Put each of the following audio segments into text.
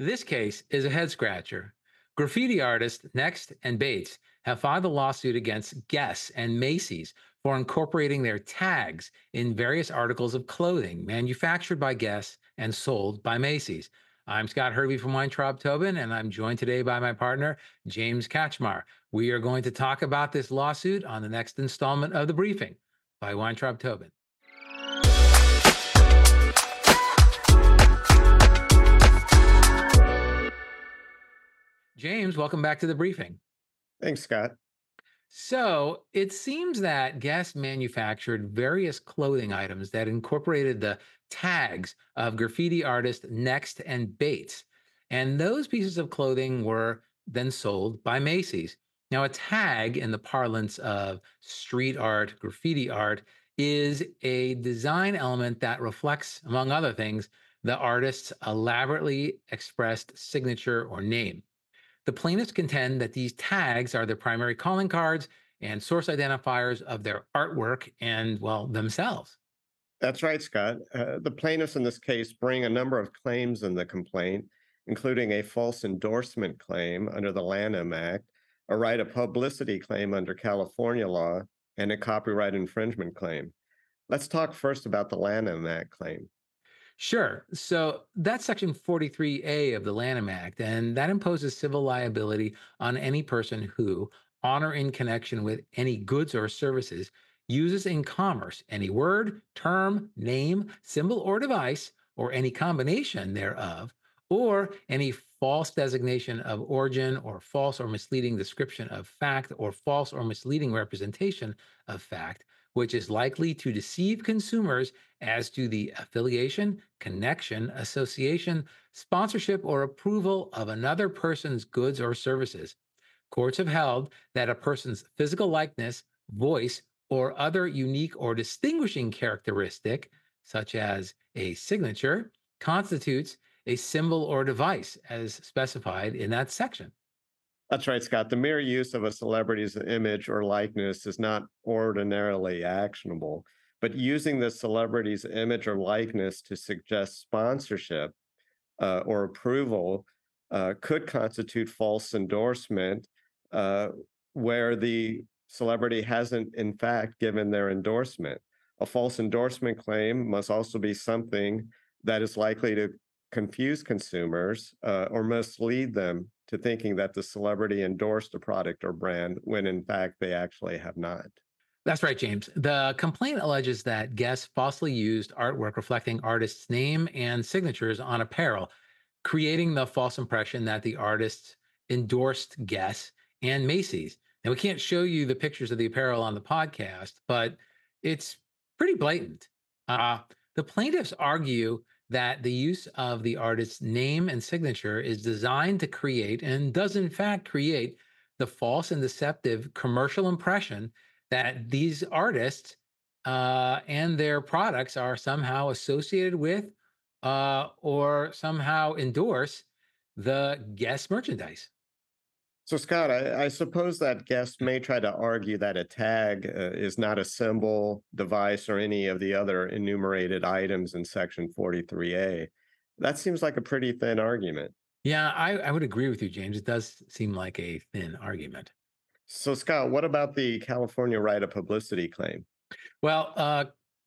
This case is a head scratcher. Graffiti artists Nekst and Bates have filed a lawsuit against Guess and Macy's for incorporating their tags in various articles of clothing manufactured by Guess and sold by Macy's. I'm Scott Hervey from Weintraub Tobin, and I'm joined today by my partner, James Kachmar. We are going to talk about this lawsuit on the next installment of the briefing by Weintraub Tobin. James, welcome back to the briefing. Thanks, Scott. So it seems that Guess manufactured various clothing items that incorporated the tags of graffiti artist Nekst and Bates. And those pieces of clothing were then sold by Macy's. Now, a tag in the parlance of street art, graffiti art, is a design element that reflects, among other things, the artist's elaborately expressed signature or name. The plaintiffs contend that these tags are the primary calling cards and source identifiers of their artwork and, well, themselves. That's right, Scott. Uh, the plaintiffs in this case bring a number of claims in the complaint, including a false endorsement claim under the Lanham Act, a right of publicity claim under California law, and a copyright infringement claim. Let's talk first about the Lanham Act claim. Sure. So that's Section 43A of the Lanham Act, and that imposes civil liability on any person who, on or in connection with any goods or services, uses in commerce any word, term, name, symbol, or device, or any combination thereof, or any false designation of origin or false or misleading description of fact or false or misleading representation of fact which is likely to deceive consumers as to the affiliation, connection, association, sponsorship, or approval of another person's goods or services. Courts have held that a person's physical likeness, voice, or other unique or distinguishing characteristic, such as a signature, constitutes a symbol or device as specified in that section. That's right, Scott. The mere use of a celebrity's image or likeness is not ordinarily actionable, but using the celebrity's image or likeness to suggest sponsorship uh, or approval uh, could constitute false endorsement uh, where the celebrity hasn't, in fact, given their endorsement. A false endorsement claim must also be something that is likely to confuse consumers uh, or mislead them to thinking that the celebrity endorsed a product or brand when in fact they actually have not. That's right, James. The complaint alleges that Guess falsely used artwork reflecting artist's name and signatures on apparel, creating the false impression that the artists endorsed Guess and Macy's. Now, we can't show you the pictures of the apparel on the podcast, but it's pretty blatant. Uh, the plaintiffs argue that the use of the artist's name and signature is designed to create and does in fact create the false and deceptive commercial impression that these artists uh, and their products are somehow associated with uh, or somehow endorse the Guess merchandise. So, Scott, I, I, suppose that Guess may try to argue that a tag uh, is not a symbol, device, or any of the other enumerated items in Section 43A. That seems like a pretty thin argument. Yeah, I, I would agree with you, James. It does seem like a thin argument. So, Scott, what about the California right of publicity claim? Well, uh,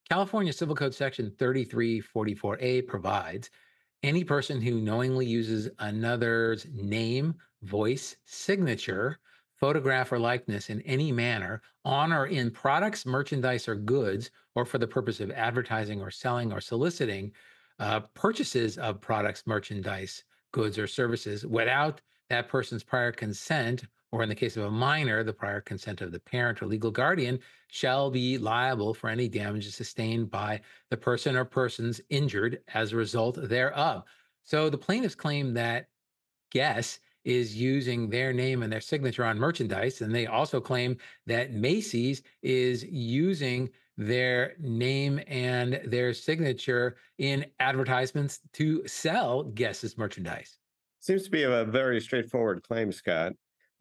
California Civil Code Section 3344A provides any person who knowingly uses another's name, voice, signature, photograph, or likeness in any manner on or in products, merchandise, or goods, or for the purpose of advertising or selling or soliciting uh, purchases of products, merchandise, goods, or services without that person's prior consent, or in the case of a minor, the prior consent of the parent or legal guardian, shall be liable for any damages sustained by the person or persons injured as a result thereof. So the plaintiffs claim that Guess is using their name and their signature on merchandise. And they also claim that Macy's is using their name and their signature in advertisements to sell Guess's merchandise. Seems to be a very straightforward claim, Scott.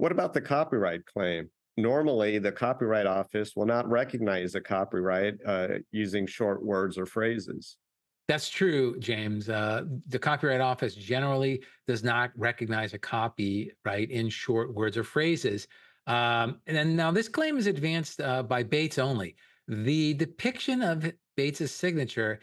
What about the copyright claim? normally the Copyright Office will not recognize a copyright uh, using short words or phrases. That's true, James. Uh, the Copyright Office generally does not recognize a copy, right, in short words or phrases. Um, and then now this claim is advanced uh, by Bates only. The depiction of Bates's signature,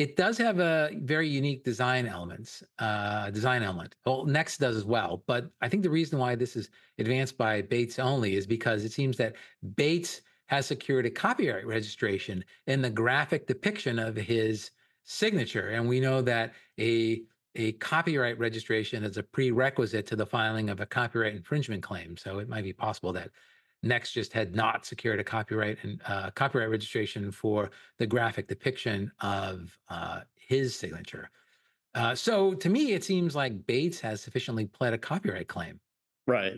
it does have a very unique design elements, uh, design element. Well, Nekst does as well, but I think the reason why this is advanced by Bates only is because it seems that Bates has secured a copyright registration in the graphic depiction of his signature. And we know that a a copyright registration is a prerequisite to the filing of a copyright infringement claim. So it might be possible that Nekst just had not secured a copyright and uh, copyright registration for the graphic depiction of uh, his signature. Uh, so to me, it seems like Bates has sufficiently pled a copyright claim. Right.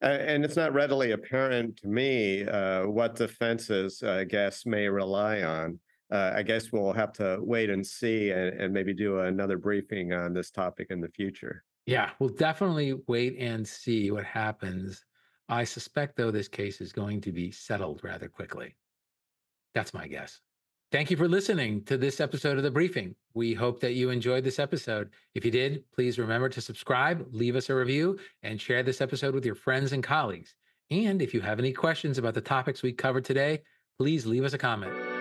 And it's not readily apparent to me uh, what defenses uh, Guess may rely on uh, I guess we'll have to wait and see and, and maybe do another briefing on this topic in the future. Yeah, we'll definitely wait and see what happens. I suspect, though, this case is going to be settled rather quickly. That's my guess. Thank you for listening to this episode of The Briefing. We hope that you enjoyed this episode. If you did, please remember to subscribe, leave us a review, and share this episode with your friends and colleagues. And if you have any questions about the topics we covered today, please leave us a comment.